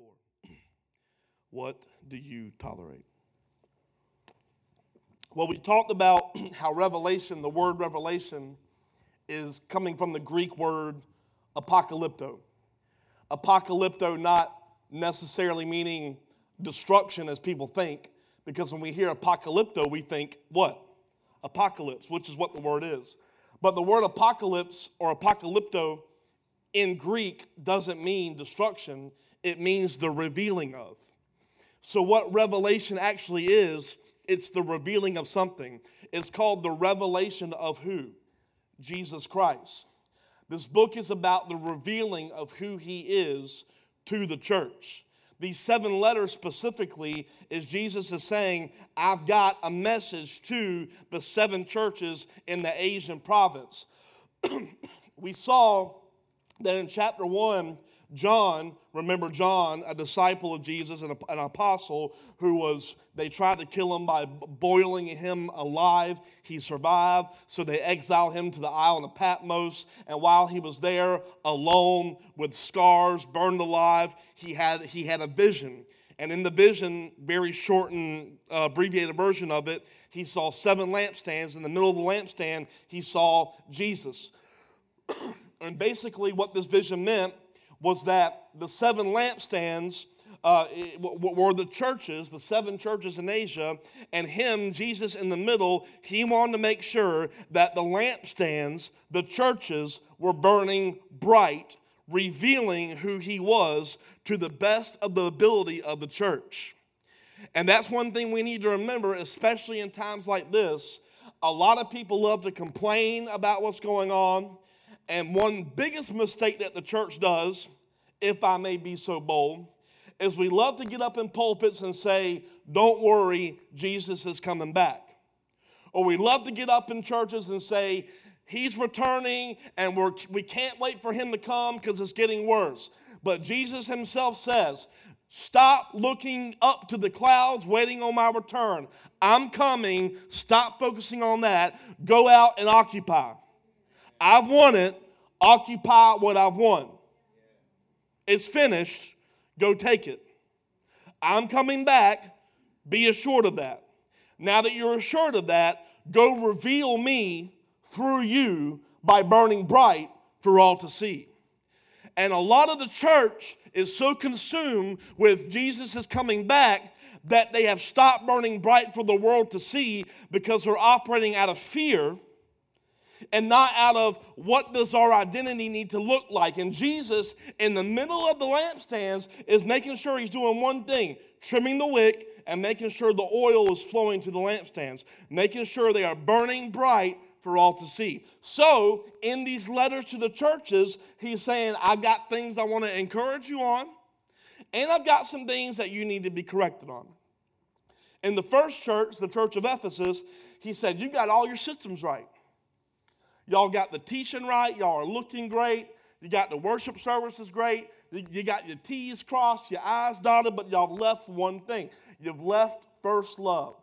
4. What do you tolerate? Well, we talked about how revelation, the word revelation, is coming from the Greek word apocalypto. Apocalypto not necessarily meaning destruction as people think, because when we hear apocalypto, we think what? Apocalypse, which is what the word is. But the word apocalypse or apocalypto in Greek doesn't mean destruction, it means the revealing of. So, what revelation actually is, it's the revealing of something. It's called the revelation of who? Jesus Christ. This book is about the revealing of who he is to the church. These seven letters specifically is Jesus is saying, I've got a message to the seven churches in the Asian province. we saw that in chapter 1, John, remember John, a disciple of Jesus and an apostle who was, they tried to kill him by boiling him alive. He survived, so they exiled him to the island of Patmos. And while he was there alone with scars, burned alive, he had, he had a vision. And in the vision, very short and uh, abbreviated version of it, he saw seven lampstands. In the middle of the lampstand, he saw Jesus. and basically, what this vision meant was that the seven lampstands uh, were the churches, the seven churches in Asia, and him, Jesus, in the middle, he wanted to make sure that the lampstands, the churches, were burning bright, revealing who he was to the best of the ability of the church. And that's one thing we need to remember, especially in times like this. A lot of people love to complain about what's going on. And one biggest mistake that the church does, if I may be so bold, is we love to get up in pulpits and say, Don't worry, Jesus is coming back. Or we love to get up in churches and say, He's returning and we're, we can't wait for Him to come because it's getting worse. But Jesus Himself says, Stop looking up to the clouds, waiting on my return. I'm coming. Stop focusing on that. Go out and occupy. I've won it. Occupy what I've won. It's finished. Go take it. I'm coming back. Be assured of that. Now that you're assured of that, go reveal me through you by burning bright for all to see. And a lot of the church is so consumed with Jesus is coming back that they have stopped burning bright for the world to see because they're operating out of fear and not out of what does our identity need to look like. And Jesus, in the middle of the lampstands, is making sure he's doing one thing trimming the wick and making sure the oil is flowing to the lampstands, making sure they are burning bright for all to see. So, in these letters to the churches, he's saying, I've got things I want to encourage you on, and I've got some things that you need to be corrected on. In the first church, the church of Ephesus, he said, You got all your systems right. Y'all got the teaching right. Y'all are looking great. You got the worship services great. You got your T's crossed, your I's dotted, but y'all left one thing. You've left first love.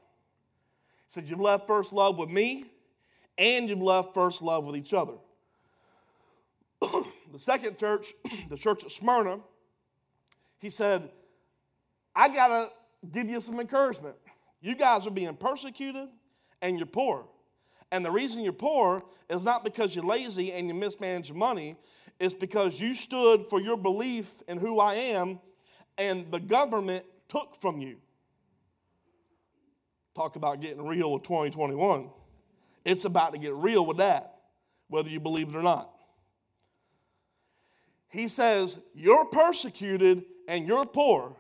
He said, You've left first love with me, and you've left first love with each other. the second church, the church at Smyrna, he said, I got to give you some encouragement. You guys are being persecuted and you're poor. And the reason you're poor is not because you're lazy and you mismanage money, it's because you stood for your belief in who I am and the government took from you. Talk about getting real with 2021. It's about to get real with that, whether you believe it or not. He says, You're persecuted and you're poor.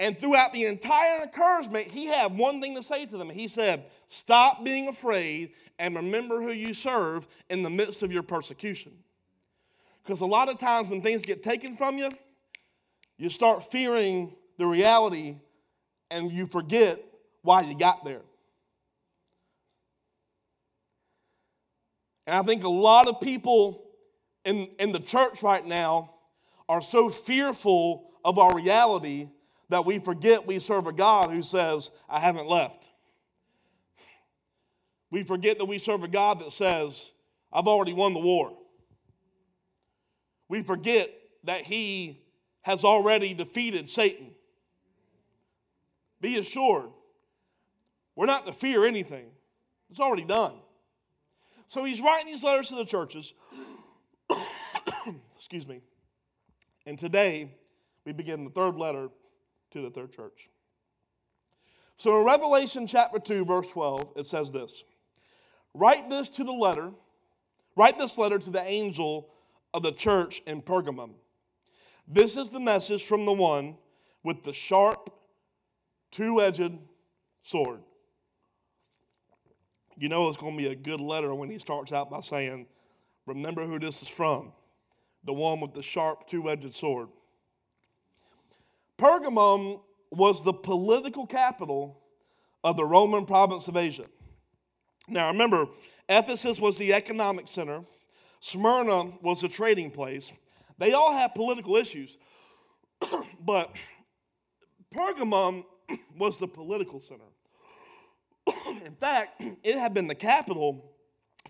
And throughout the entire encouragement, he had one thing to say to them. He said, Stop being afraid and remember who you serve in the midst of your persecution. Because a lot of times when things get taken from you, you start fearing the reality and you forget why you got there. And I think a lot of people in, in the church right now are so fearful of our reality that we forget we serve a God who says, I haven't left. We forget that we serve a God that says, I've already won the war. We forget that He has already defeated Satan. Be assured, we're not to fear anything, it's already done. So he's writing these letters to the churches. Excuse me. And today, we begin the third letter to the third church. So in Revelation chapter 2, verse 12, it says this Write this to the letter, write this letter to the angel of the church in Pergamum. This is the message from the one with the sharp, two edged sword. You know it's going to be a good letter when he starts out by saying, Remember who this is from the one with the sharp, two edged sword. Pergamum was the political capital of the Roman province of Asia. Now remember, Ephesus was the economic center, Smyrna was the trading place. They all had political issues, but Pergamum was the political center. In fact, it had been the capital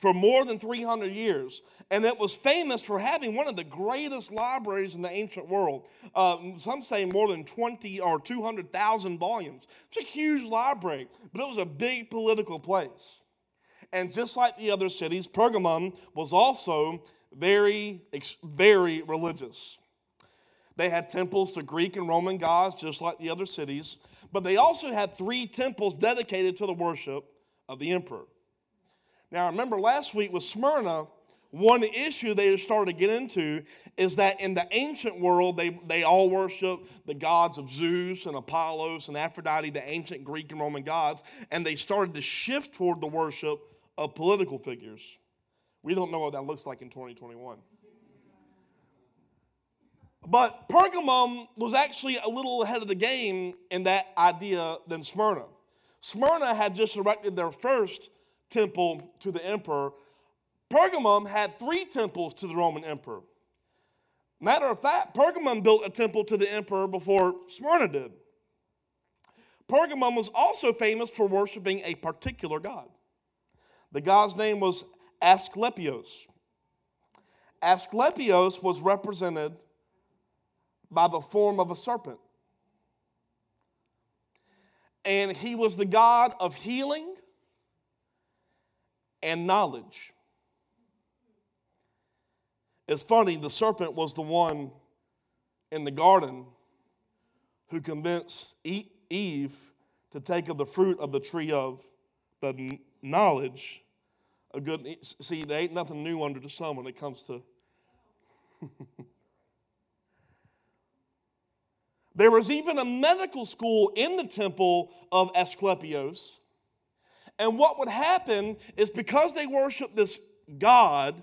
for more than 300 years, and it was famous for having one of the greatest libraries in the ancient world. Uh, some say more than 20 or 200,000 volumes. It's a huge library, but it was a big political place. And just like the other cities, Pergamum was also very, very religious. They had temples to Greek and Roman gods, just like the other cities, but they also had three temples dedicated to the worship of the emperor. Now, remember last week with Smyrna, one issue they started to get into is that in the ancient world, they, they all worship the gods of Zeus and Apollos and Aphrodite, the ancient Greek and Roman gods, and they started to shift toward the worship of political figures. We don't know what that looks like in 2021. But Pergamum was actually a little ahead of the game in that idea than Smyrna. Smyrna had just erected their first temple to the emperor. Pergamum had three temples to the Roman emperor. Matter of fact, Pergamum built a temple to the emperor before Smyrna did. Pergamum was also famous for worshiping a particular god. The god's name was Asclepios. Asclepios was represented by the form of a serpent. And he was the god of healing and knowledge. It's funny, the serpent was the one in the garden who convinced Eve to take of the fruit of the tree of the knowledge of good. See, there ain't nothing new under the sun when it comes to. there was even a medical school in the temple of Asclepios and what would happen is because they worship this God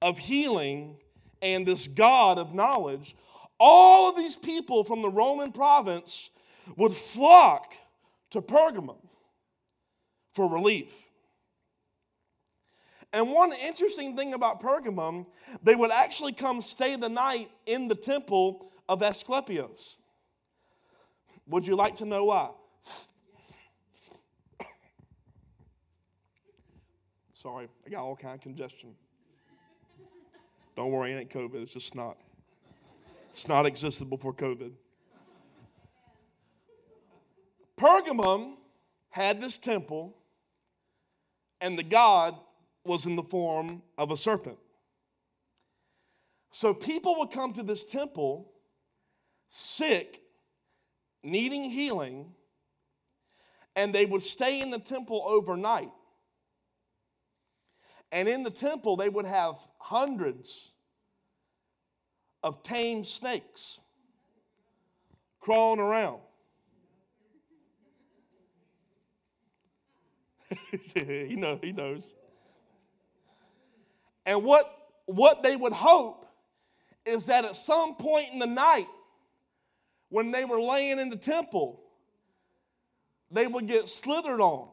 of healing and this God of knowledge, all of these people from the Roman province would flock to Pergamum for relief. And one interesting thing about Pergamum, they would actually come stay the night in the temple of Asclepius. Would you like to know why? Sorry, I got all kind of congestion. Don't worry, it ain't COVID. It's just snot. Snot existed before COVID. Pergamum had this temple, and the god was in the form of a serpent. So people would come to this temple sick, needing healing, and they would stay in the temple overnight. And in the temple, they would have hundreds of tame snakes crawling around. he knows, he knows. And what, what they would hope is that at some point in the night, when they were laying in the temple, they would get slithered on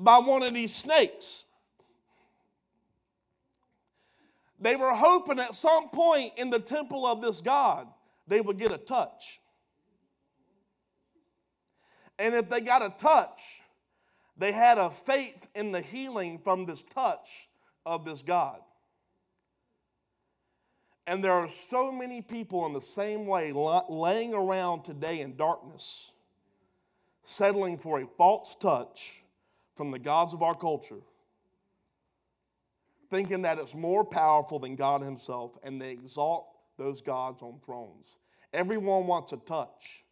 by one of these snakes. They were hoping at some point in the temple of this God, they would get a touch. And if they got a touch, they had a faith in the healing from this touch of this God. And there are so many people in the same way laying around today in darkness, settling for a false touch from the gods of our culture, thinking that it's more powerful than God Himself, and they exalt those gods on thrones. Everyone wants a touch.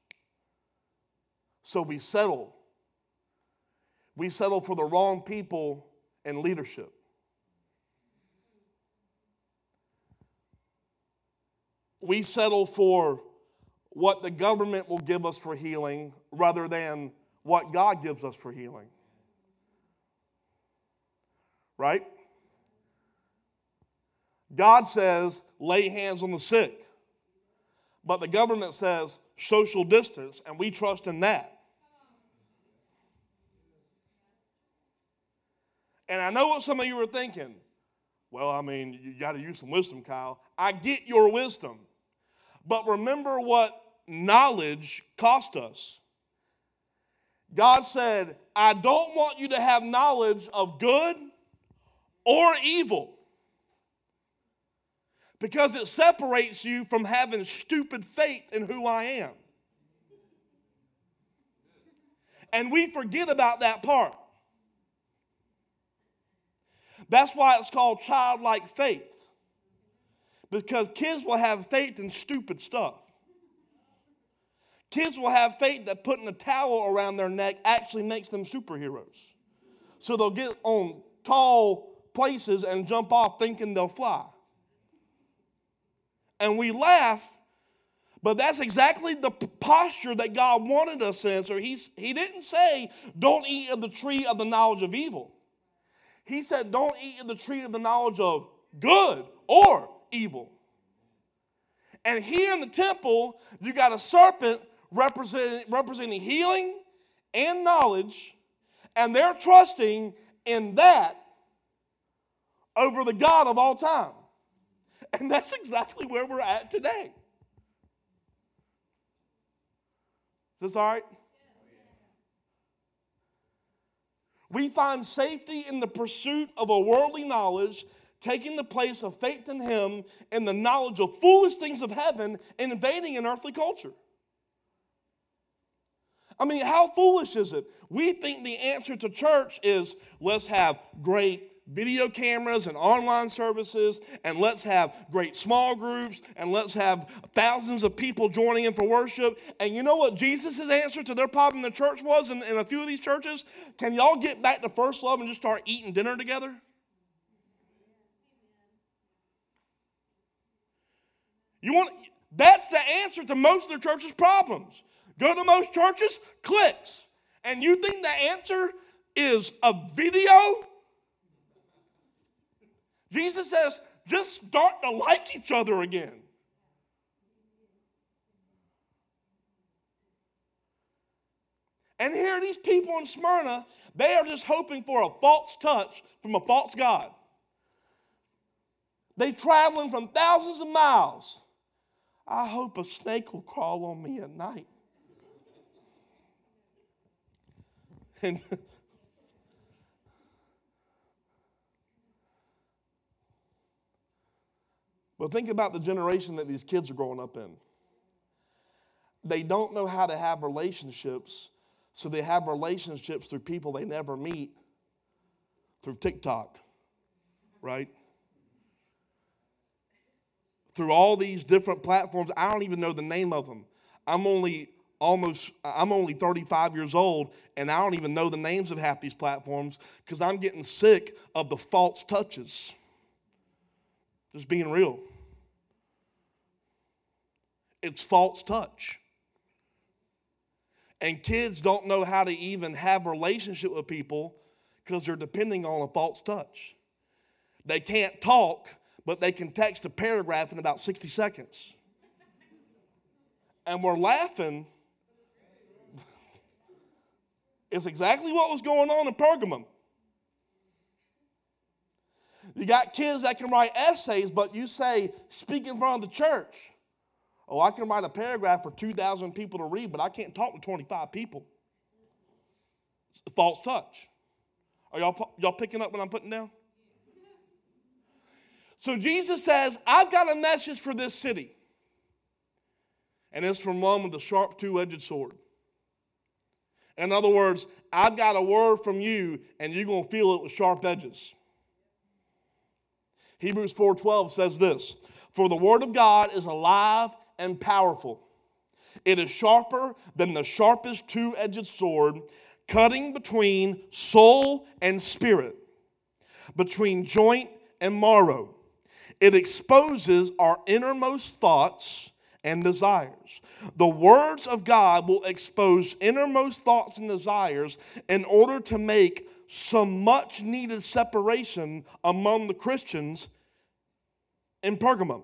So we settle. We settle for the wrong people and leadership. We settle for what the government will give us for healing rather than what God gives us for healing. Right? God says, lay hands on the sick. But the government says social distance, and we trust in that. And I know what some of you are thinking. Well, I mean, you got to use some wisdom, Kyle. I get your wisdom. But remember what knowledge cost us. God said, I don't want you to have knowledge of good or evil because it separates you from having stupid faith in who I am. And we forget about that part. That's why it's called childlike faith. Because kids will have faith in stupid stuff. Kids will have faith that putting a towel around their neck actually makes them superheroes. So they'll get on tall places and jump off thinking they'll fly and we laugh, but that's exactly the posture that God wanted us in. So he's, he didn't say, don't eat of the tree of the knowledge of evil. He said, don't eat of the tree of the knowledge of good or evil. And here in the temple, you got a serpent representing, representing healing and knowledge, and they're trusting in that over the God of all time. And that's exactly where we're at today. Is this all right? We find safety in the pursuit of a worldly knowledge, taking the place of faith in Him and the knowledge of foolish things of heaven, and invading an earthly culture. I mean, how foolish is it? We think the answer to church is let's have great video cameras and online services, and let's have great small groups, and let's have thousands of people joining in for worship. And you know what Jesus' answer to their problem in the church was in, in a few of these churches? Can y'all get back to first love and just start eating dinner together? You want that's the answer to most of the church's problems. Go to most churches, clicks. And you think the answer is a video Jesus says, just start to like each other again. And here, these people in Smyrna, they are just hoping for a false touch from a false God. They traveling from thousands of miles. I hope a snake will crawl on me at night. And But think about the generation that these kids are growing up in. They don't know how to have relationships, so they have relationships through people they never meet through TikTok, right? Through all these different platforms. I don't even know the name of them. I'm only almost I'm only 35 years old and I don't even know the names of half these platforms because I'm getting sick of the false touches. Just being real. It's false touch. And kids don't know how to even have relationship with people because they're depending on a false touch. They can't talk, but they can text a paragraph in about 60 seconds. And we're laughing. it's exactly what was going on in Pergamum. You got kids that can write essays, but you say, speak in front of the church. Oh, I can write a paragraph for 2,000 people to read, but I can't talk to 25 people. False touch. Are y'all, y'all picking up what I'm putting down? So Jesus says, I've got a message for this city. And it's from one with a sharp two edged sword. In other words, I've got a word from you, and you're going to feel it with sharp edges. Hebrews 4:12 says this, "For the word of God is alive and powerful. It is sharper than the sharpest two-edged sword, cutting between soul and spirit, between joint and marrow. It exposes our innermost thoughts and desires. The words of God will expose innermost thoughts and desires in order to make some much needed separation among the Christians in Pergamum.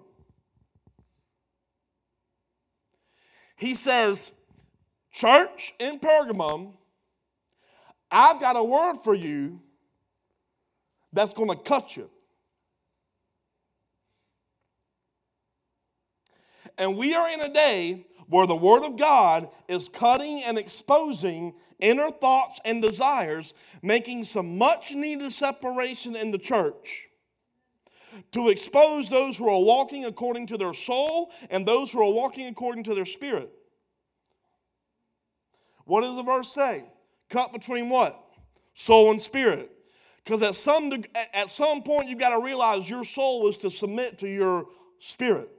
He says, Church in Pergamum, I've got a word for you that's going to cut you. And we are in a day where the Word of God is cutting and exposing inner thoughts and desires, making some much needed separation in the church to expose those who are walking according to their soul and those who are walking according to their spirit. What does the verse say? Cut between what? Soul and spirit. Because at some, at some point, you've got to realize your soul is to submit to your spirit.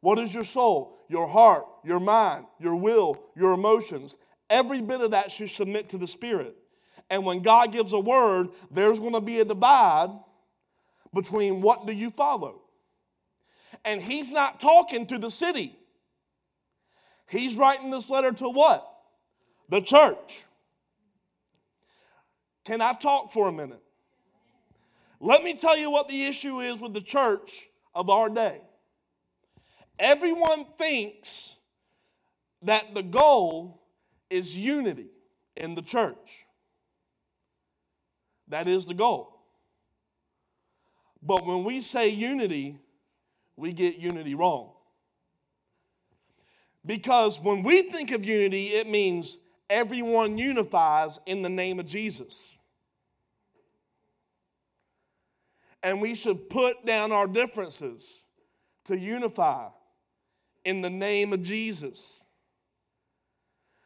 What is your soul? Your heart, your mind, your will, your emotions. Every bit of that should submit to the Spirit. And when God gives a word, there's going to be a divide between what do you follow. And He's not talking to the city. He's writing this letter to what? The church. Can I talk for a minute? Let me tell you what the issue is with the church of our day. Everyone thinks that the goal is unity in the church. That is the goal. But when we say unity, we get unity wrong. Because when we think of unity, it means everyone unifies in the name of Jesus. And we should put down our differences to unify in the name of Jesus.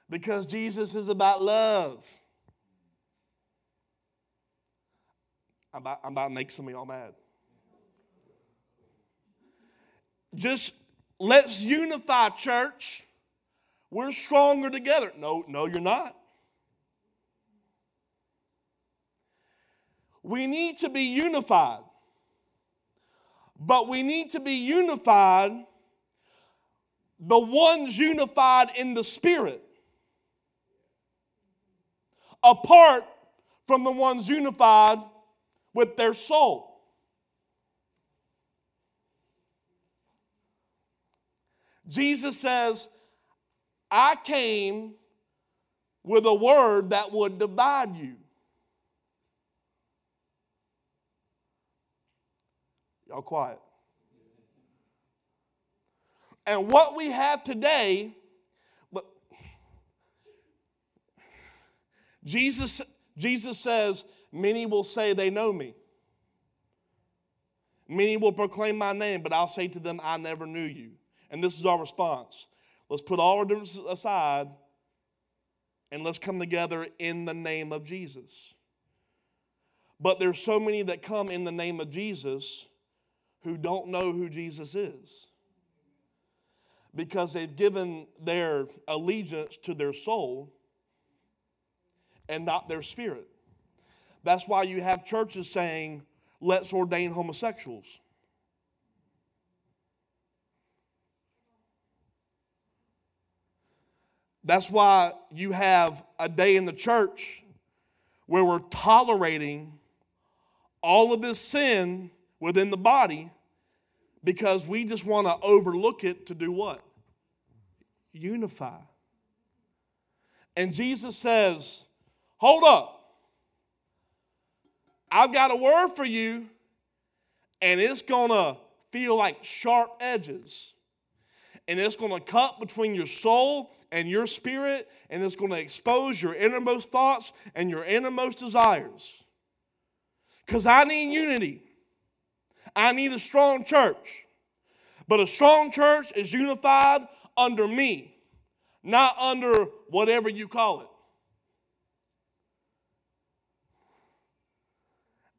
Because Jesus is about love. I'm about, I'm about to make some of y'all mad. Just let's unify, church. We're stronger together. No, no, you're not. We need to be unified. But we need to be unified the ones unified in the Spirit, apart from the ones unified with their soul. Jesus says, I came with a word that would divide you. Y'all quiet. And what we have today, but Jesus, Jesus says, Many will say they know me. Many will proclaim my name, but I'll say to them, I never knew you. And this is our response. Let's put all our differences aside and let's come together in the name of Jesus. But there's so many that come in the name of Jesus who don't know who Jesus is because they've given their allegiance to their soul and not their spirit. That's why you have churches saying, let's ordain homosexuals. That's why you have a day in the church where we're tolerating all of this sin within the body because we just want to overlook it to do what? Unify. And Jesus says, Hold up. I've got a word for you, and it's going to feel like sharp edges. And it's going to cut between your soul and your spirit, and it's going to expose your innermost thoughts and your innermost desires. Because I need unity. I need a strong church. But a strong church is unified under me, not under whatever you call it.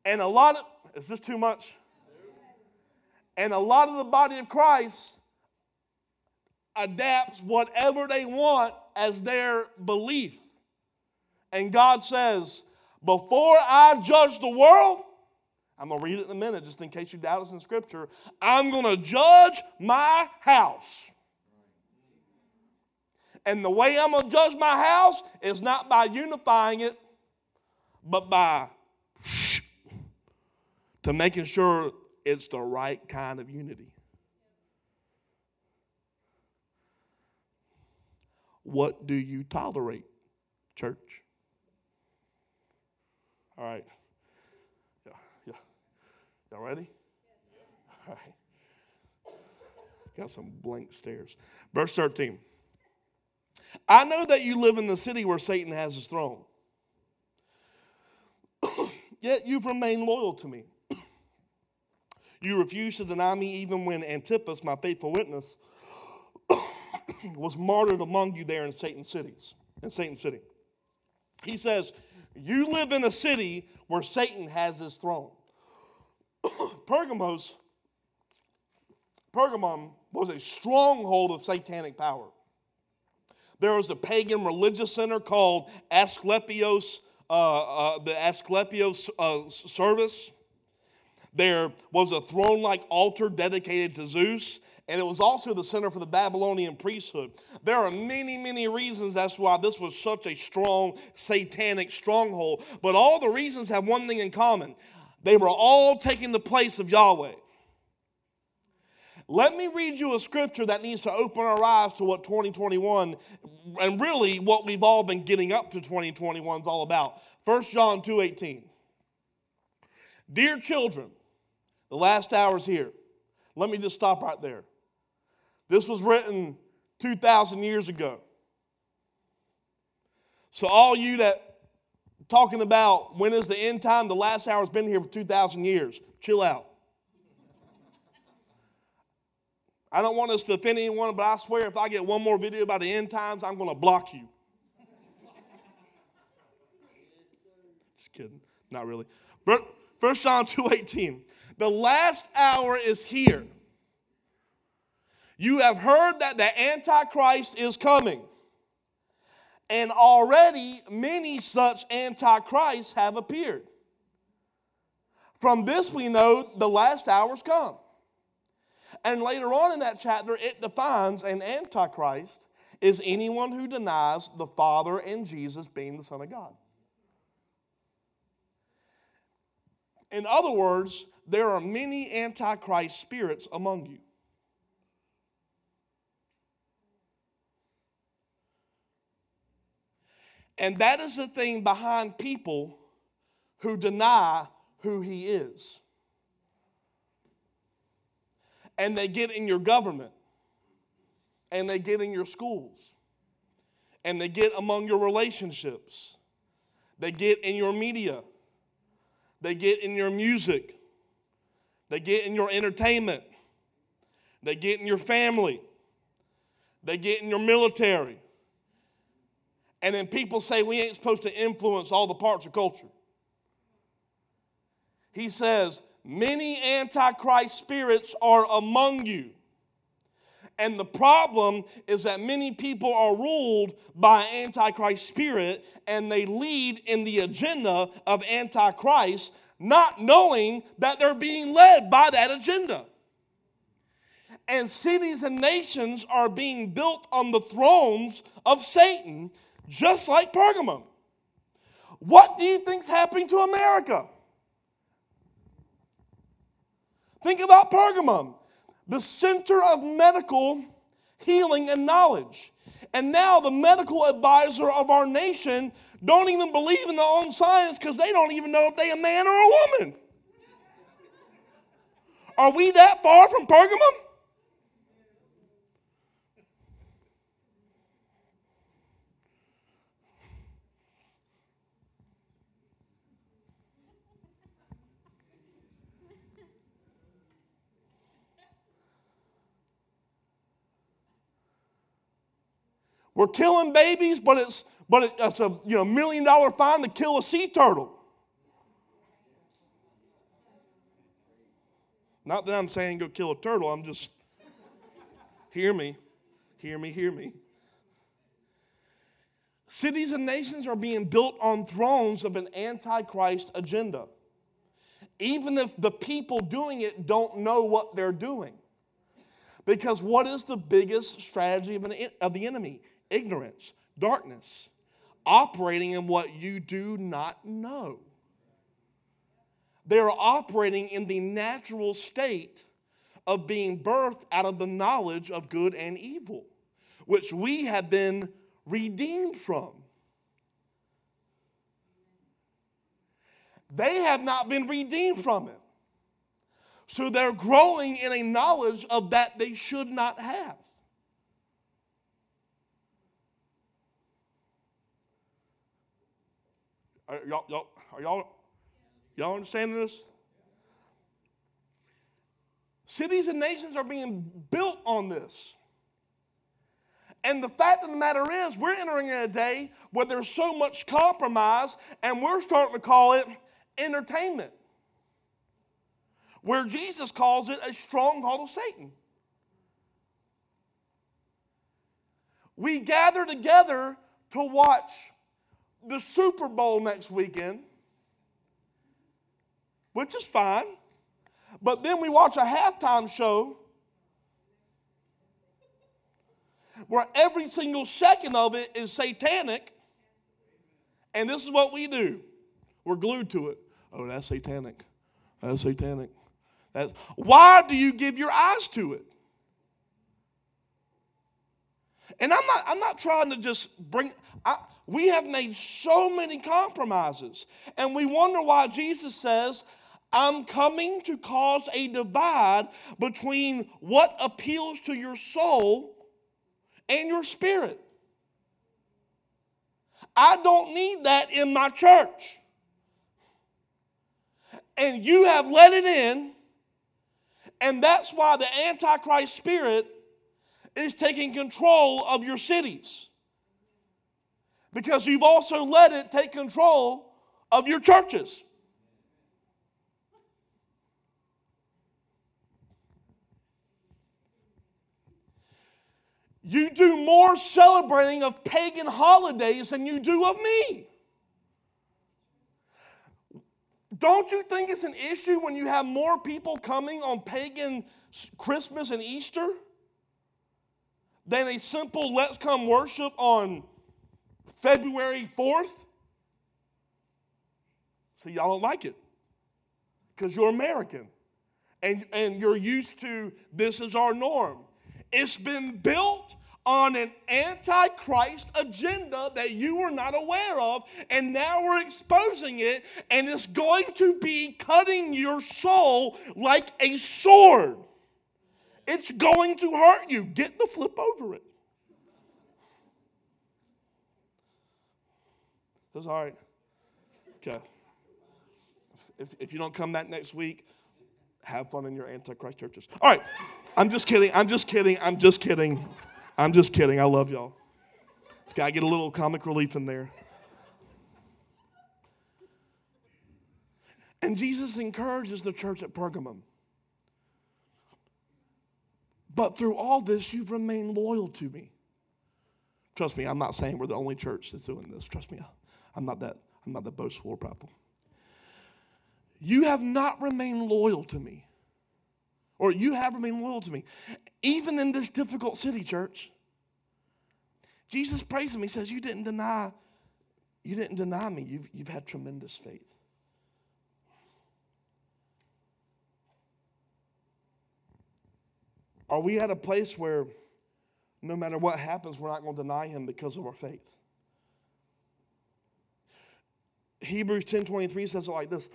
And a lot of, is this too much? And a lot of the body of Christ adapts whatever they want as their belief. And God says, before I judge the world, I'm going to read it in a minute just in case you doubt us in Scripture. I'm going to judge my house. And the way I'm going to judge my house is not by unifying it, but by to making sure it's the right kind of unity. What do you tolerate, church? All right. Yeah, yeah. Y'all ready? All right. Got some blank stares. Verse 13. I know that you live in the city where Satan has his throne. Yet you've remained loyal to me. You refused to deny me even when Antipas, my faithful witness, was martyred among you there in Satan's cities, in Satan's city. He says, You live in a city where Satan has his throne. Pergamos, Pergamum was a stronghold of satanic power. There was a pagan religious center called Asclepios, uh, uh, the Asclepios uh, service. There was a throne like altar dedicated to Zeus, and it was also the center for the Babylonian priesthood. There are many, many reasons as to why this was such a strong satanic stronghold, but all the reasons have one thing in common they were all taking the place of Yahweh. Let me read you a scripture that needs to open our eyes to what 2021 and really what we've all been getting up to 2021 is all about. 1 John 2:18. Dear children, the last hour is here. Let me just stop right there. This was written 2,000 years ago. So, all you that talking about when is the end time, the last hour has been here for 2,000 years, chill out. I don't want us to offend anyone, but I swear if I get one more video about the end times, I'm going to block you. Just kidding. Not really. 1 John 2.18. The last hour is here. You have heard that the Antichrist is coming. And already many such Antichrists have appeared. From this we know the last hour's come. And later on in that chapter, it defines an Antichrist is anyone who denies the Father and Jesus being the Son of God. In other words, there are many Antichrist spirits among you. And that is the thing behind people who deny who he is. And they get in your government, and they get in your schools, and they get among your relationships, they get in your media, they get in your music, they get in your entertainment, they get in your family, they get in your military and then people say we ain't supposed to influence all the parts of culture. He says, Many antichrist spirits are among you. And the problem is that many people are ruled by antichrist spirit and they lead in the agenda of antichrist, not knowing that they're being led by that agenda. And cities and nations are being built on the thrones of Satan just like Pergamum. What do you think's happening to America? Think about Pergamum, the center of medical healing and knowledge. And now the medical advisor of our nation don't even believe in their own science because they don't even know if they a man or a woman. Are we that far from Pergamum? We're killing babies, but it's but it, it's a you know million dollar fine to kill a sea turtle. Not that I'm saying go kill a turtle. I'm just hear me, hear me, hear me. Cities and nations are being built on thrones of an antichrist agenda, even if the people doing it don't know what they're doing. Because what is the biggest strategy of, an, of the enemy? Ignorance, darkness, operating in what you do not know. They're operating in the natural state of being birthed out of the knowledge of good and evil, which we have been redeemed from. They have not been redeemed from it. So they're growing in a knowledge of that they should not have. Are y'all, y'all, are y'all, y'all understanding this? Cities and nations are being built on this. And the fact of the matter is, we're entering in a day where there's so much compromise, and we're starting to call it entertainment, where Jesus calls it a stronghold of Satan. We gather together to watch the Super Bowl next weekend, which is fine, but then we watch a halftime show where every single second of it is satanic. And this is what we do we're glued to it. Oh, that's satanic. That's satanic. That's, why do you give your eyes to it? And I'm not, I'm not trying to just bring, I, we have made so many compromises. And we wonder why Jesus says, I'm coming to cause a divide between what appeals to your soul and your spirit. I don't need that in my church. And you have let it in, and that's why the Antichrist spirit is taking control of your cities. Because you've also let it take control of your churches. You do more celebrating of pagan holidays than you do of me. Don't you think it's an issue when you have more people coming on pagan Christmas and Easter than a simple let's come worship on February 4th? So y'all don't like it because you're American and, and you're used to this is our norm. It's been built on an antichrist agenda that you were not aware of, and now we're exposing it, and it's going to be cutting your soul like a sword. It's going to hurt you. Get the flip over it. That's all right. Okay. If, if you don't come that next week, have fun in your antichrist churches. All right. I'm just kidding. I'm just kidding. I'm just kidding. I'm just kidding. I love y'all. It's got to get a little comic relief in there. And Jesus encourages the church at Pergamum. But through all this, you've remained loyal to me. Trust me, I'm not saying we're the only church that's doing this. Trust me, I'm not that, I'm not that boastful people. You have not remained loyal to me or you have remained loyal to me. Even in this difficult city, church. Jesus prays him. He says, You didn't deny, you didn't deny me. You've, you've had tremendous faith. Are we at a place where no matter what happens, we're not going to deny him because of our faith? Hebrews 10 23 says it like this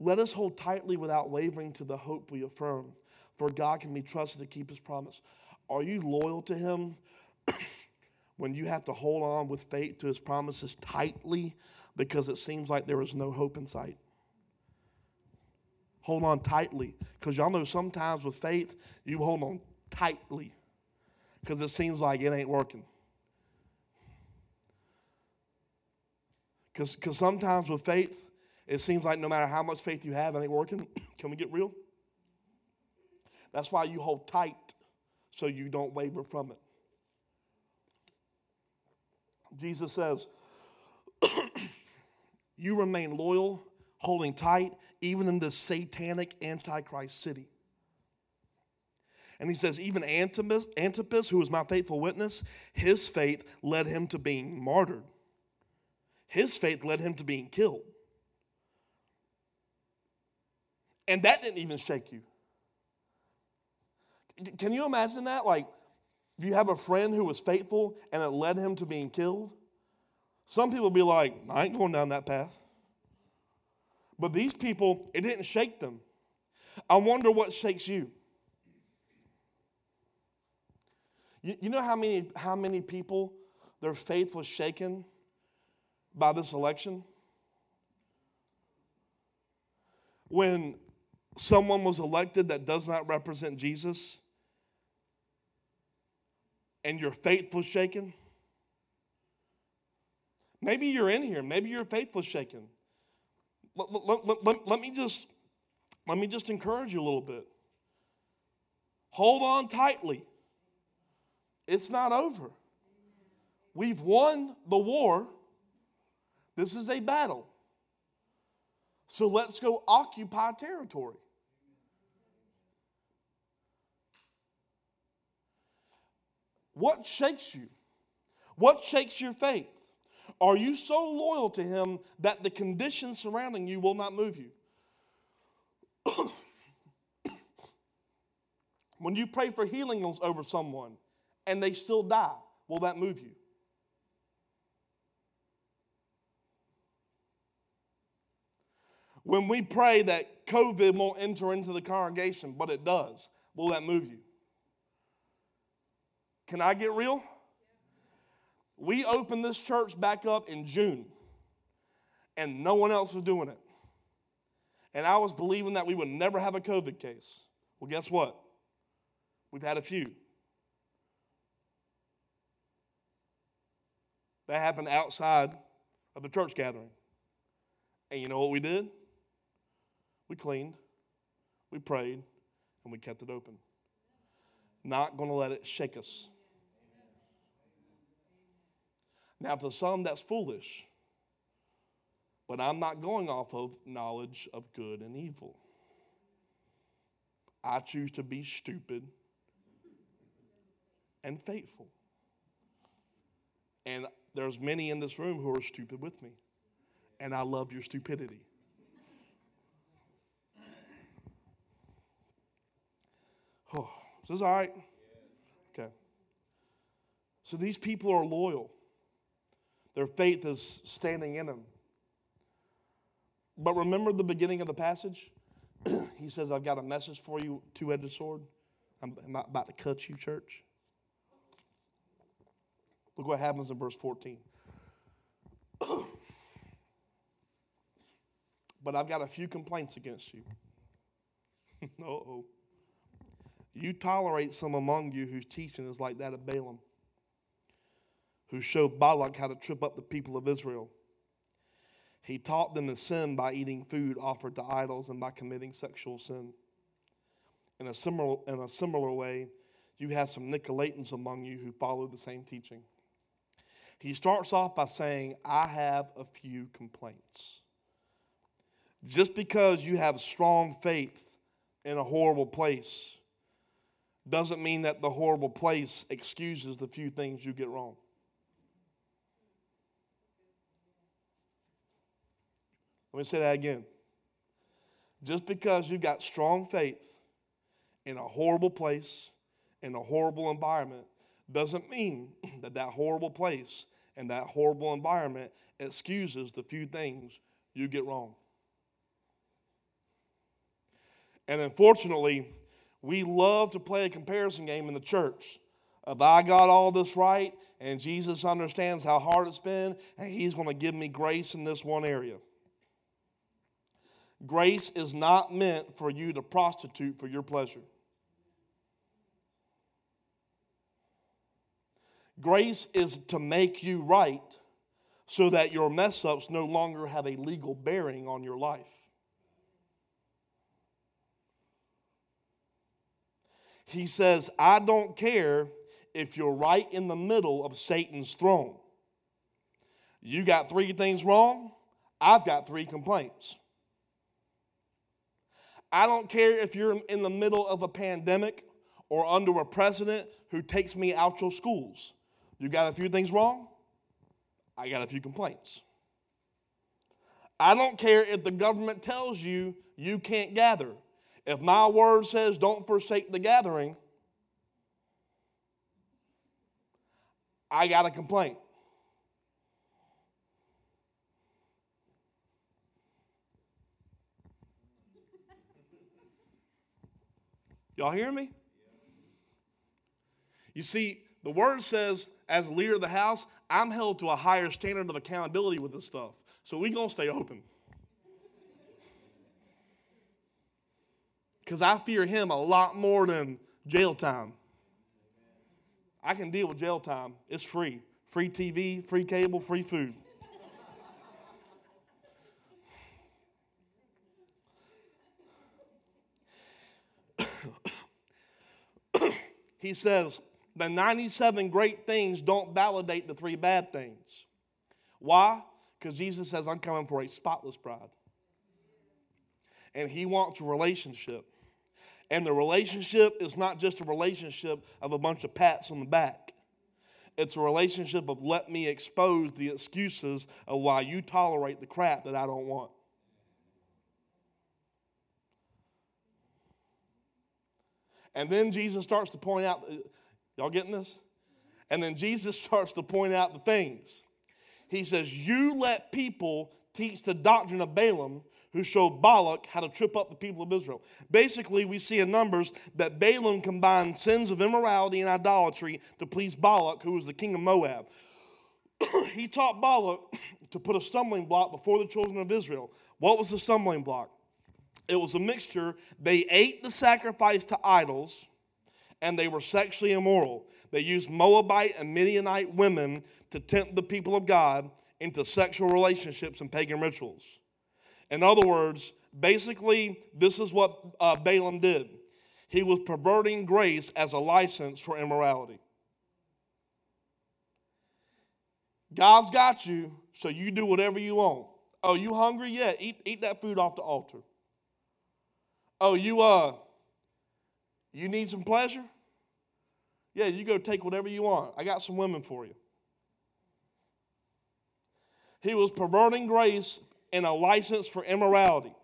let us hold tightly without wavering to the hope we affirm, for God can be trusted to keep his promise. Are you loyal to him when you have to hold on with faith to his promises tightly because it seems like there is no hope in sight? Hold on tightly. Because y'all know sometimes with faith, you hold on tightly because it seems like it ain't working. Because sometimes with faith, it seems like no matter how much faith you have, it ain't working. Can we get real? That's why you hold tight so you don't waver from it. Jesus says, You remain loyal, holding tight even in the satanic antichrist city. And he says, even Antipas, Antipas, who was my faithful witness, his faith led him to being martyred. His faith led him to being killed. And that didn't even shake you. Can you imagine that? Like, you have a friend who was faithful and it led him to being killed? Some people be like, I ain't going down that path. But these people, it didn't shake them. I wonder what shakes you. You, you know how many, how many people their faith was shaken by this election? When someone was elected that does not represent Jesus and your faith was shaken? Maybe you're in here, maybe your faith was shaken. Let, let, let, let, me just let me just encourage you a little bit. Hold on tightly. It's not over. We've won the war. This is a battle. So let's go occupy territory. What shakes you? What shakes your faith? Are you so loyal to Him that the conditions surrounding you will not move you? when you pray for healing over someone and they still die, will that move you? When we pray that COVID won't enter into the congregation, but it does, will that move you? Can I get real? We opened this church back up in June, and no one else was doing it. And I was believing that we would never have a COVID case. Well, guess what? We've had a few. That happened outside of the church gathering. And you know what we did? We cleaned, we prayed, and we kept it open. Not going to let it shake us. Now, to some, that's foolish. But I'm not going off of knowledge of good and evil. I choose to be stupid and faithful. And there's many in this room who are stupid with me. And I love your stupidity. Oh, is this all right? Okay. So these people are loyal. Their faith is standing in them. But remember the beginning of the passage? he says, I've got a message for you, two edged sword. I'm about to cut you, church. Look what happens in verse 14. but I've got a few complaints against you. oh. You tolerate some among you whose teaching is like that of Balaam who showed Balak how to trip up the people of Israel. He taught them to sin by eating food offered to idols and by committing sexual sin. In a similar, in a similar way, you have some Nicolaitans among you who follow the same teaching. He starts off by saying, I have a few complaints. Just because you have strong faith in a horrible place doesn't mean that the horrible place excuses the few things you get wrong. Let me say that again. Just because you've got strong faith in a horrible place, in a horrible environment, doesn't mean that that horrible place and that horrible environment excuses the few things you get wrong. And unfortunately, we love to play a comparison game in the church. If I got all this right and Jesus understands how hard it's been, and He's going to give me grace in this one area. Grace is not meant for you to prostitute for your pleasure. Grace is to make you right so that your mess ups no longer have a legal bearing on your life. He says, I don't care if you're right in the middle of Satan's throne. You got three things wrong, I've got three complaints. I don't care if you're in the middle of a pandemic or under a president who takes me out your schools. You got a few things wrong, I got a few complaints. I don't care if the government tells you you can't gather. If my word says don't forsake the gathering, I got a complaint. Y'all hear me? You see, the word says, as leader of the house, I'm held to a higher standard of accountability with this stuff. So going to stay open. because I fear him a lot more than jail time. I can deal with jail time, it's free. Free TV, free cable, free food. He says, the 97 great things don't validate the three bad things. Why? Because Jesus says, I'm coming for a spotless bride. And he wants a relationship. And the relationship is not just a relationship of a bunch of pats on the back. It's a relationship of let me expose the excuses of why you tolerate the crap that I don't want. And then Jesus starts to point out, y'all getting this? And then Jesus starts to point out the things. He says, You let people teach the doctrine of Balaam who showed Balak how to trip up the people of Israel. Basically, we see in Numbers that Balaam combined sins of immorality and idolatry to please Balak, who was the king of Moab. he taught Balak to put a stumbling block before the children of Israel. What was the stumbling block? It was a mixture. They ate the sacrifice to idols and they were sexually immoral. They used Moabite and Midianite women to tempt the people of God into sexual relationships and pagan rituals. In other words, basically, this is what uh, Balaam did. He was perverting grace as a license for immorality. God's got you, so you do whatever you want. Oh, you hungry? Yeah, eat, eat that food off the altar. Oh, you uh you need some pleasure? Yeah, you go take whatever you want. I got some women for you. He was perverting grace and a license for immorality.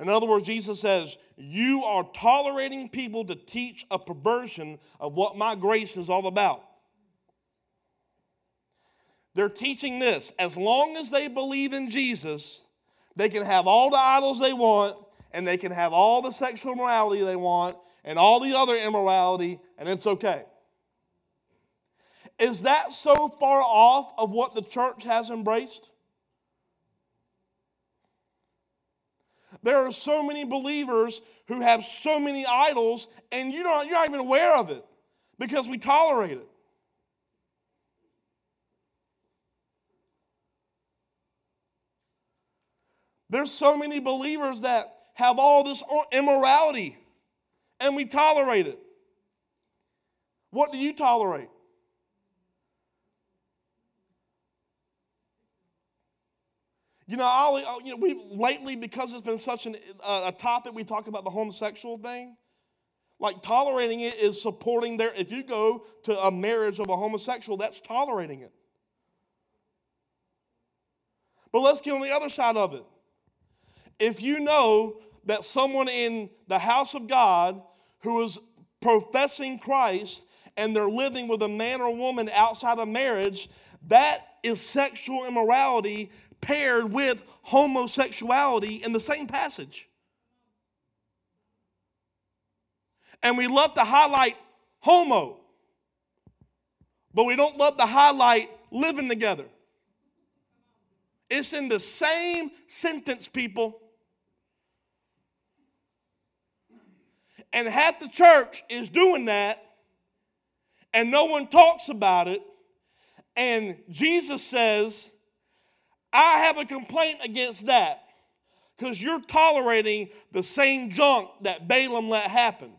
In other words, Jesus says, You are tolerating people to teach a perversion of what my grace is all about. They're teaching this as long as they believe in Jesus, they can have all the idols they want, and they can have all the sexual morality they want, and all the other immorality, and it's okay. Is that so far off of what the church has embraced? There are so many believers who have so many idols, and you don't, you're not even aware of it because we tolerate it. There's so many believers that have all this immorality, and we tolerate it. What do you tolerate? You know, I'll, uh, you know, we lately because it's been such an, uh, a topic, we talk about the homosexual thing. Like tolerating it is supporting their. If you go to a marriage of a homosexual, that's tolerating it. But let's get on the other side of it. If you know that someone in the house of God who is professing Christ and they're living with a man or woman outside of marriage, that is sexual immorality paired with homosexuality in the same passage. And we love to highlight homo, but we don't love to highlight living together. It's in the same sentence, people. And half the church is doing that, and no one talks about it, And Jesus says, I have a complaint against that because you're tolerating the same junk that Balaam let happen.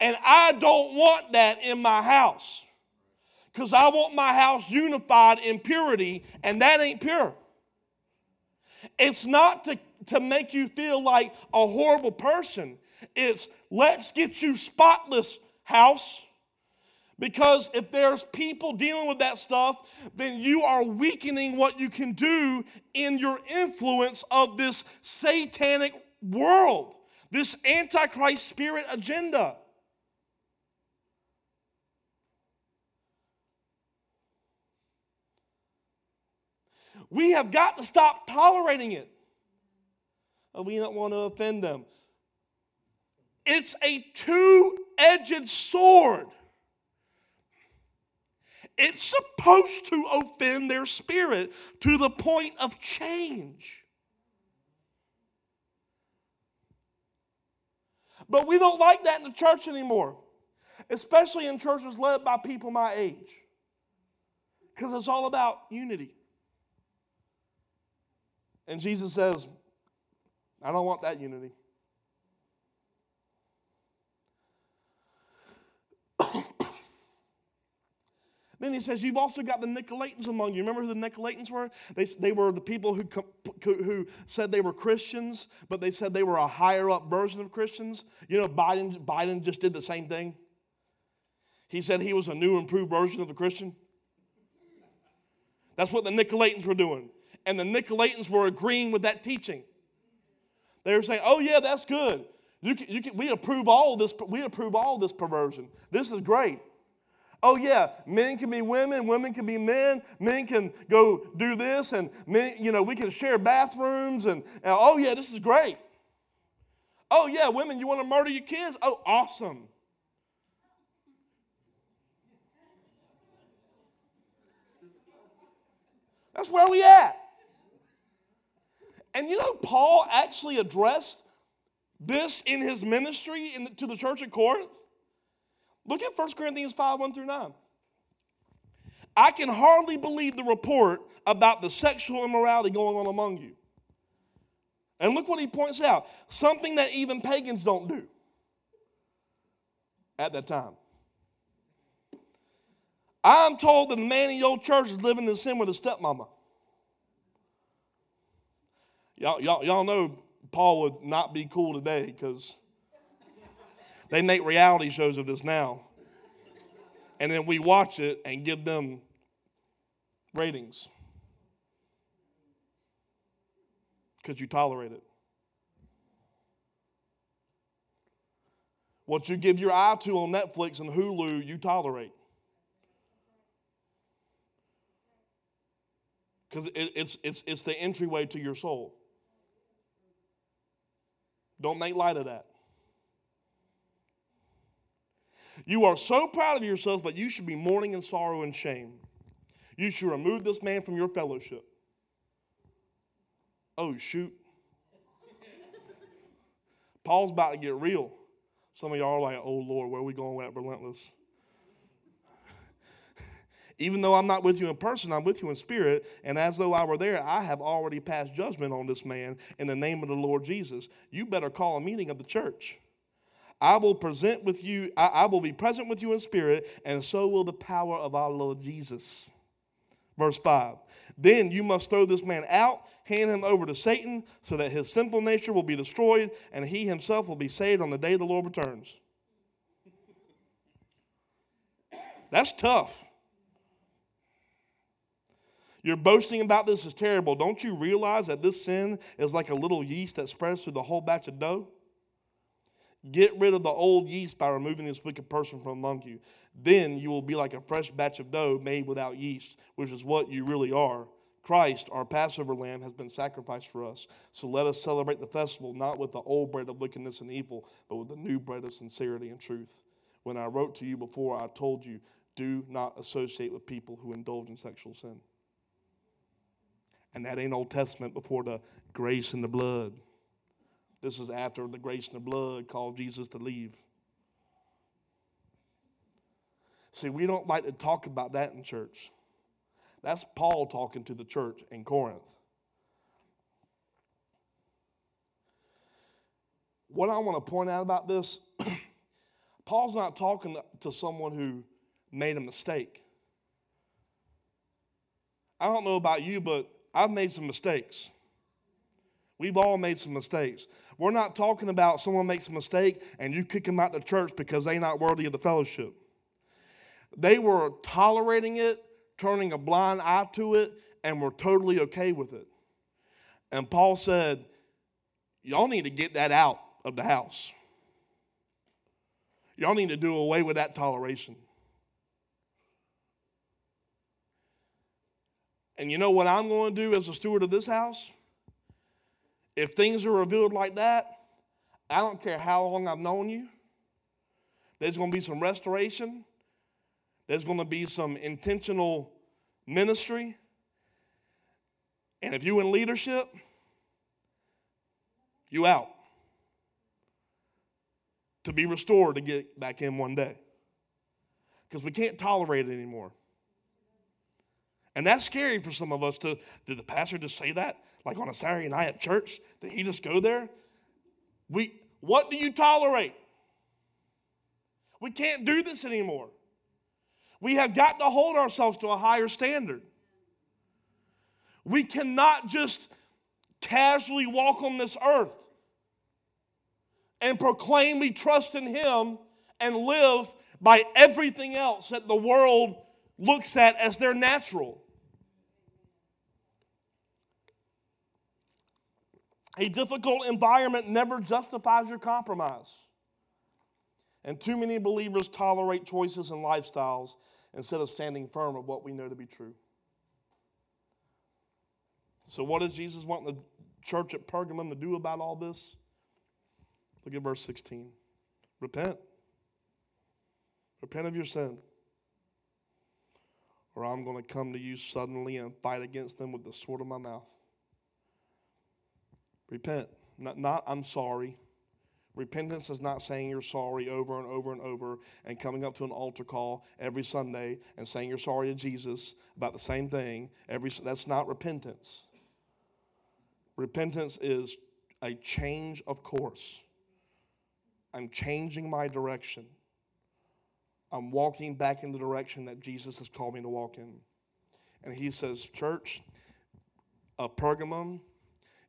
And I don't want that in my house because I want my house unified in purity, and that ain't pure. It's not to, to make you feel like a horrible person, it's let's get you spotless, house. Because if there's people dealing with that stuff, then you are weakening what you can do in your influence of this satanic world, this antichrist spirit agenda. We have got to stop tolerating it. We don't want to offend them. It's a two edged sword. It's supposed to offend their spirit to the point of change. But we don't like that in the church anymore, especially in churches led by people my age, because it's all about unity. And Jesus says, I don't want that unity. then he says, You've also got the Nicolaitans among you. Remember who the Nicolaitans were? They, they were the people who, who said they were Christians, but they said they were a higher up version of Christians. You know, Biden, Biden just did the same thing. He said he was a new, improved version of the Christian. That's what the Nicolaitans were doing and the Nicolaitans were agreeing with that teaching. They were saying, "Oh yeah, that's good. You can, you can, we approve all this. We approve all this perversion. This is great. Oh yeah, men can be women, women can be men. Men can go do this, and men, you know, we can share bathrooms, and, and oh yeah, this is great. Oh yeah, women, you want to murder your kids? Oh, awesome. That's where we at. And you know, Paul actually addressed this in his ministry in the, to the church at Corinth. Look at 1 Corinthians 5 1 through 9. I can hardly believe the report about the sexual immorality going on among you. And look what he points out something that even pagans don't do at that time. I'm told that the man in your church is living in sin with a stepmama. Y'all, y'all, y'all know Paul would not be cool today because they make reality shows of this now. And then we watch it and give them ratings because you tolerate it. What you give your eye to on Netflix and Hulu, you tolerate. Because it, it's, it's, it's the entryway to your soul. Don't make light of that. You are so proud of yourselves, but you should be mourning in sorrow and shame. You should remove this man from your fellowship. Oh, shoot. Paul's about to get real. Some of y'all are like, oh Lord, where are we going with that relentless? Even though I'm not with you in person, I'm with you in spirit. And as though I were there, I have already passed judgment on this man in the name of the Lord Jesus. You better call a meeting of the church. I will present with you, I, I will be present with you in spirit, and so will the power of our Lord Jesus. Verse 5. Then you must throw this man out, hand him over to Satan, so that his sinful nature will be destroyed, and he himself will be saved on the day the Lord returns. That's tough. Your boasting about this is terrible. Don't you realize that this sin is like a little yeast that spreads through the whole batch of dough? Get rid of the old yeast by removing this wicked person from among you. Then you will be like a fresh batch of dough made without yeast, which is what you really are. Christ, our Passover lamb, has been sacrificed for us. So let us celebrate the festival not with the old bread of wickedness and evil, but with the new bread of sincerity and truth. When I wrote to you before, I told you, do not associate with people who indulge in sexual sin. And that ain't Old Testament before the grace and the blood. This is after the grace and the blood called Jesus to leave. See, we don't like to talk about that in church. That's Paul talking to the church in Corinth. What I want to point out about this, Paul's not talking to someone who made a mistake. I don't know about you, but I've made some mistakes. We've all made some mistakes. We're not talking about someone makes a mistake and you kick them out of the church because they're not worthy of the fellowship. They were tolerating it, turning a blind eye to it, and were totally okay with it. And Paul said, Y'all need to get that out of the house. Y'all need to do away with that toleration. And you know what I'm going to do as a steward of this house? If things are revealed like that, I don't care how long I've known you, there's going to be some restoration, there's going to be some intentional ministry. And if you in leadership, you out to be restored to get back in one day. Because we can't tolerate it anymore. And that's scary for some of us to, did the pastor just say that? Like on a Saturday night at church? Did he just go there? We, what do you tolerate? We can't do this anymore. We have got to hold ourselves to a higher standard. We cannot just casually walk on this earth and proclaim we trust in Him and live by everything else that the world looks at as their natural. A difficult environment never justifies your compromise. And too many believers tolerate choices and lifestyles instead of standing firm of what we know to be true. So, what does Jesus want the church at Pergamum to do about all this? Look at verse 16. Repent. Repent of your sin. Or I'm going to come to you suddenly and fight against them with the sword of my mouth. Repent. Not, not I'm sorry. Repentance is not saying you're sorry over and over and over and coming up to an altar call every Sunday and saying you're sorry to Jesus about the same thing. Every, that's not repentance. Repentance is a change of course. I'm changing my direction. I'm walking back in the direction that Jesus has called me to walk in. And he says, Church of Pergamum,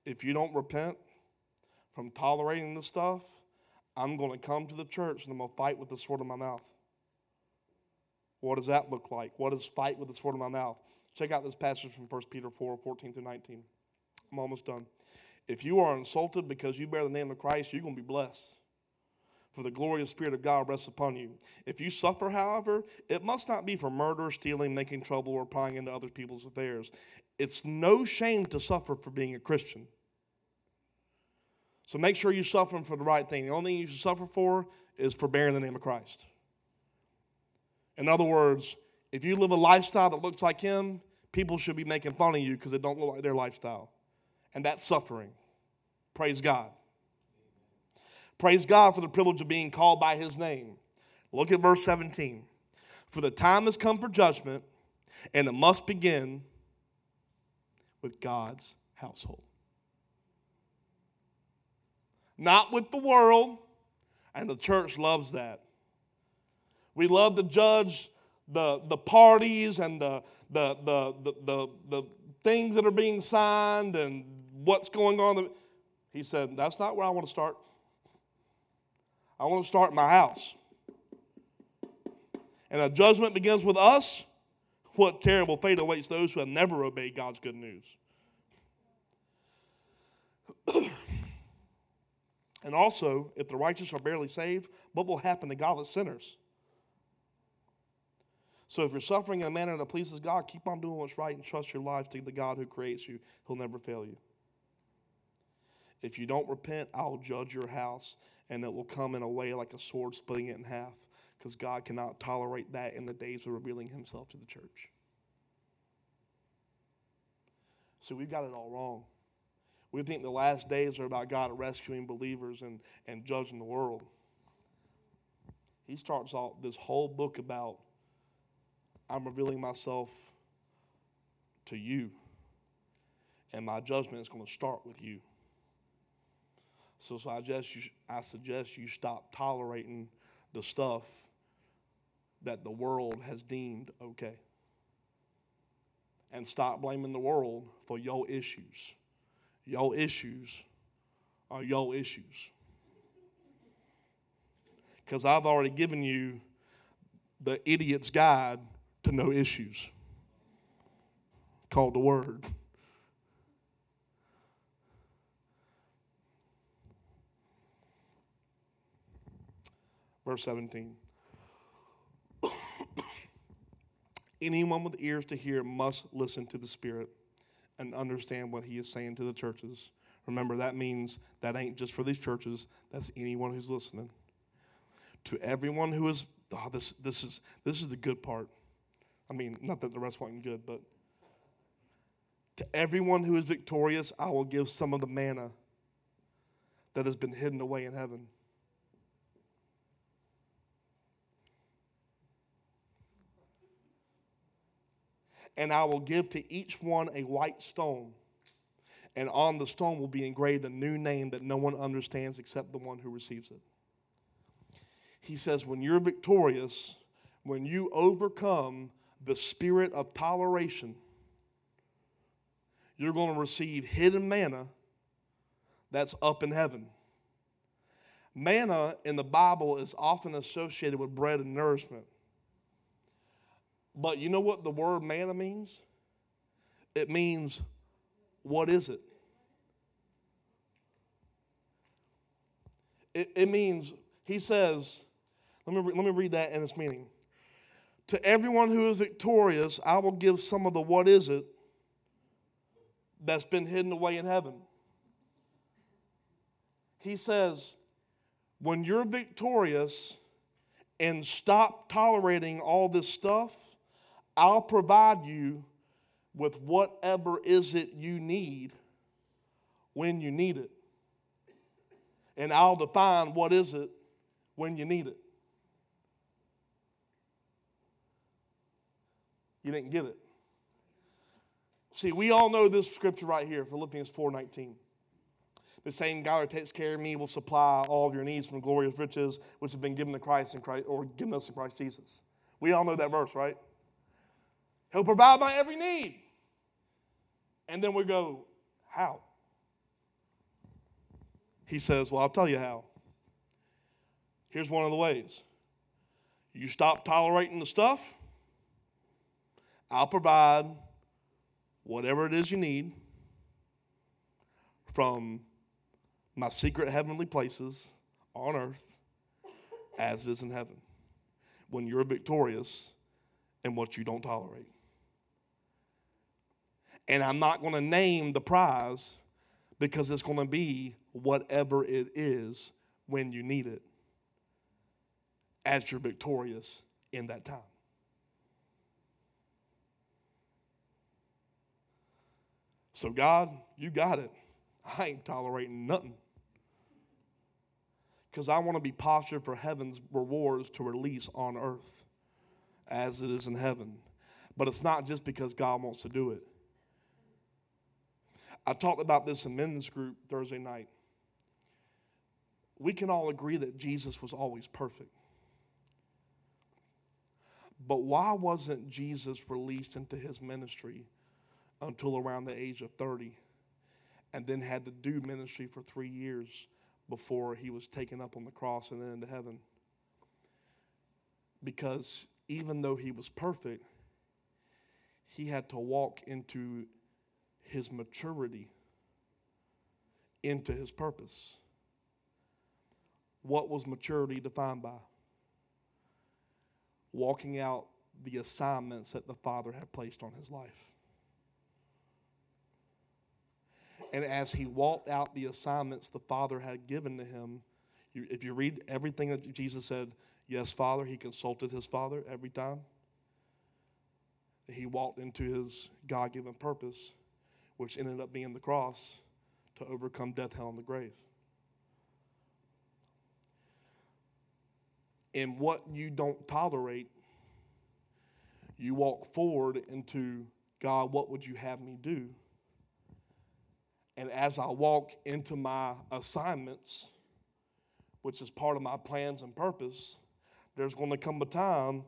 if you don't repent from tolerating this stuff, I'm going to come to the church and I'm going to fight with the sword of my mouth. What does that look like? What does fight with the sword of my mouth? Check out this passage from 1 Peter 4 14 through 19. I'm almost done. If you are insulted because you bear the name of Christ, you're going to be blessed. For the glorious Spirit of God rests upon you. If you suffer, however, it must not be for murder, stealing, making trouble, or prying into other people's affairs. It's no shame to suffer for being a Christian. So make sure you're suffering for the right thing. The only thing you should suffer for is for bearing the name of Christ. In other words, if you live a lifestyle that looks like Him, people should be making fun of you because it don't look like their lifestyle. And that's suffering. Praise God. Praise God for the privilege of being called by His name. Look at verse 17. For the time has come for judgment, and it must begin with God's household not with the world. And the church loves that. We love to judge the, the parties and the, the, the, the, the, things that are being signed and what's going on. He said, That's not where I want to start. I want to start my house. And a judgment begins with us. What terrible fate awaits those who have never obeyed God's good news. And also, if the righteous are barely saved, what will happen to godless sinners? So if you're suffering in a manner that pleases God, keep on doing what's right and trust your life to the God who creates you. He'll never fail you. If you don't repent, I'll judge your house, and it will come in a way like a sword splitting it in half, because God cannot tolerate that in the days of revealing himself to the church. So we've got it all wrong. We think the last days are about God rescuing believers and, and judging the world. He starts off this whole book about I'm revealing myself to you. And my judgment is going to start with you. So, so I, you, I suggest you stop tolerating the stuff that the world has deemed okay. And stop blaming the world for your issues. Your issues are your issues. Because I've already given you the idiot's guide to no issues called the Word. Verse 17. Anyone with ears to hear must listen to the Spirit and understand what he is saying to the churches. Remember, that means that ain't just for these churches, that's anyone who's listening. To everyone who is, oh, this, this, is, this is the good part. I mean, not that the rest wasn't good, but to everyone who is victorious, I will give some of the manna that has been hidden away in heaven. And I will give to each one a white stone, and on the stone will be engraved a new name that no one understands except the one who receives it. He says, When you're victorious, when you overcome the spirit of toleration, you're going to receive hidden manna that's up in heaven. Manna in the Bible is often associated with bread and nourishment. But you know what the word manna means? It means, what is it? It, it means, he says, let me, let me read that in its meaning. To everyone who is victorious, I will give some of the what is it that's been hidden away in heaven. He says, when you're victorious and stop tolerating all this stuff, I'll provide you with whatever is it you need when you need it. And I'll define what is it when you need it. You didn't get it. See, we all know this scripture right here, Philippians 4:19. The same God who takes care of me will supply all of your needs from glorious riches, which have been given to Christ in Christ or given us in Christ Jesus. We all know that verse, right? He'll provide my every need. And then we go, How? He says, Well, I'll tell you how. Here's one of the ways you stop tolerating the stuff, I'll provide whatever it is you need from my secret heavenly places on earth as it is in heaven when you're victorious in what you don't tolerate. And I'm not going to name the prize because it's going to be whatever it is when you need it as you're victorious in that time. So, God, you got it. I ain't tolerating nothing. Because I want to be postured for heaven's rewards to release on earth as it is in heaven. But it's not just because God wants to do it. I talked about this in men's group Thursday night. We can all agree that Jesus was always perfect. But why wasn't Jesus released into his ministry until around the age of 30 and then had to do ministry for three years before he was taken up on the cross and then into heaven? Because even though he was perfect, he had to walk into his maturity into his purpose. What was maturity defined by? Walking out the assignments that the Father had placed on his life. And as he walked out the assignments the Father had given to him, if you read everything that Jesus said, yes, Father, he consulted his Father every time. He walked into his God given purpose which ended up being the cross to overcome death, hell, and the grave. And what you don't tolerate, You walk forward into God, what would you have me do? And as I walk into my assignments, which is part of my plans and purpose, there's going to come a time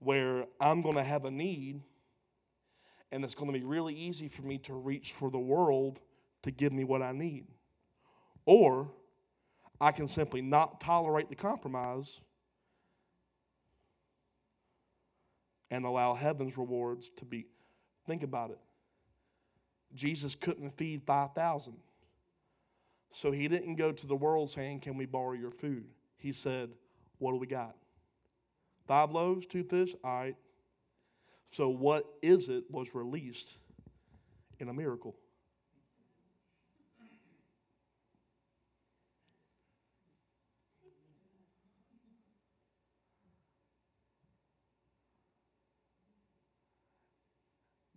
where I'm going to have a need, and it's going to be really easy for me to reach for the world to give me what I need. Or I can simply not tolerate the compromise and allow heaven's rewards to be. Think about it. Jesus couldn't feed 5,000. So he didn't go to the world saying, Can we borrow your food? He said, What do we got? Five loaves, two fish? All right. So what is it was released in a miracle.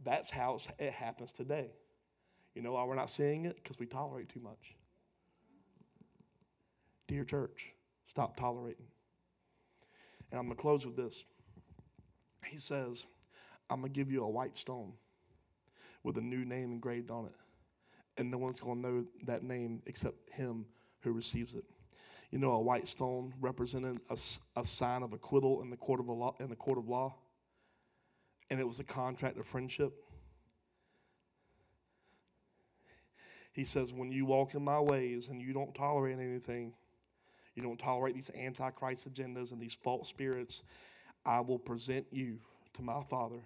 That's how it happens today. You know why we're not seeing it? Because we tolerate too much. Dear church, stop tolerating. And I'm going to close with this. He says, I'm going to give you a white stone with a new name engraved on it. And no one's going to know that name except him who receives it. You know, a white stone represented a, a sign of acquittal in the court of law. In the court of law and it was a contract of friendship. He says, When you walk in my ways and you don't tolerate anything, you don't tolerate these antichrist agendas and these false spirits, I will present you to my Father,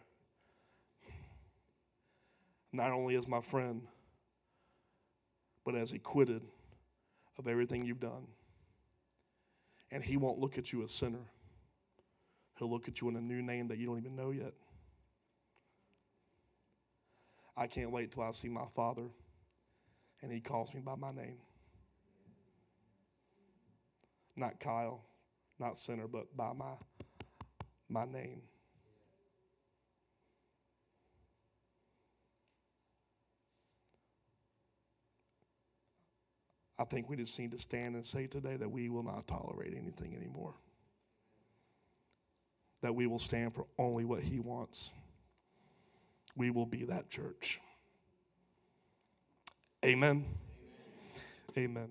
not only as my friend, but as acquitted of everything you've done. And He won't look at you as sinner, He'll look at you in a new name that you don't even know yet. I can't wait till I see my father and he calls me by my name. Not Kyle, not sinner, but by my, my name. I think we just need to stand and say today that we will not tolerate anything anymore. That we will stand for only what He wants we will be that church. Amen. Amen. Amen.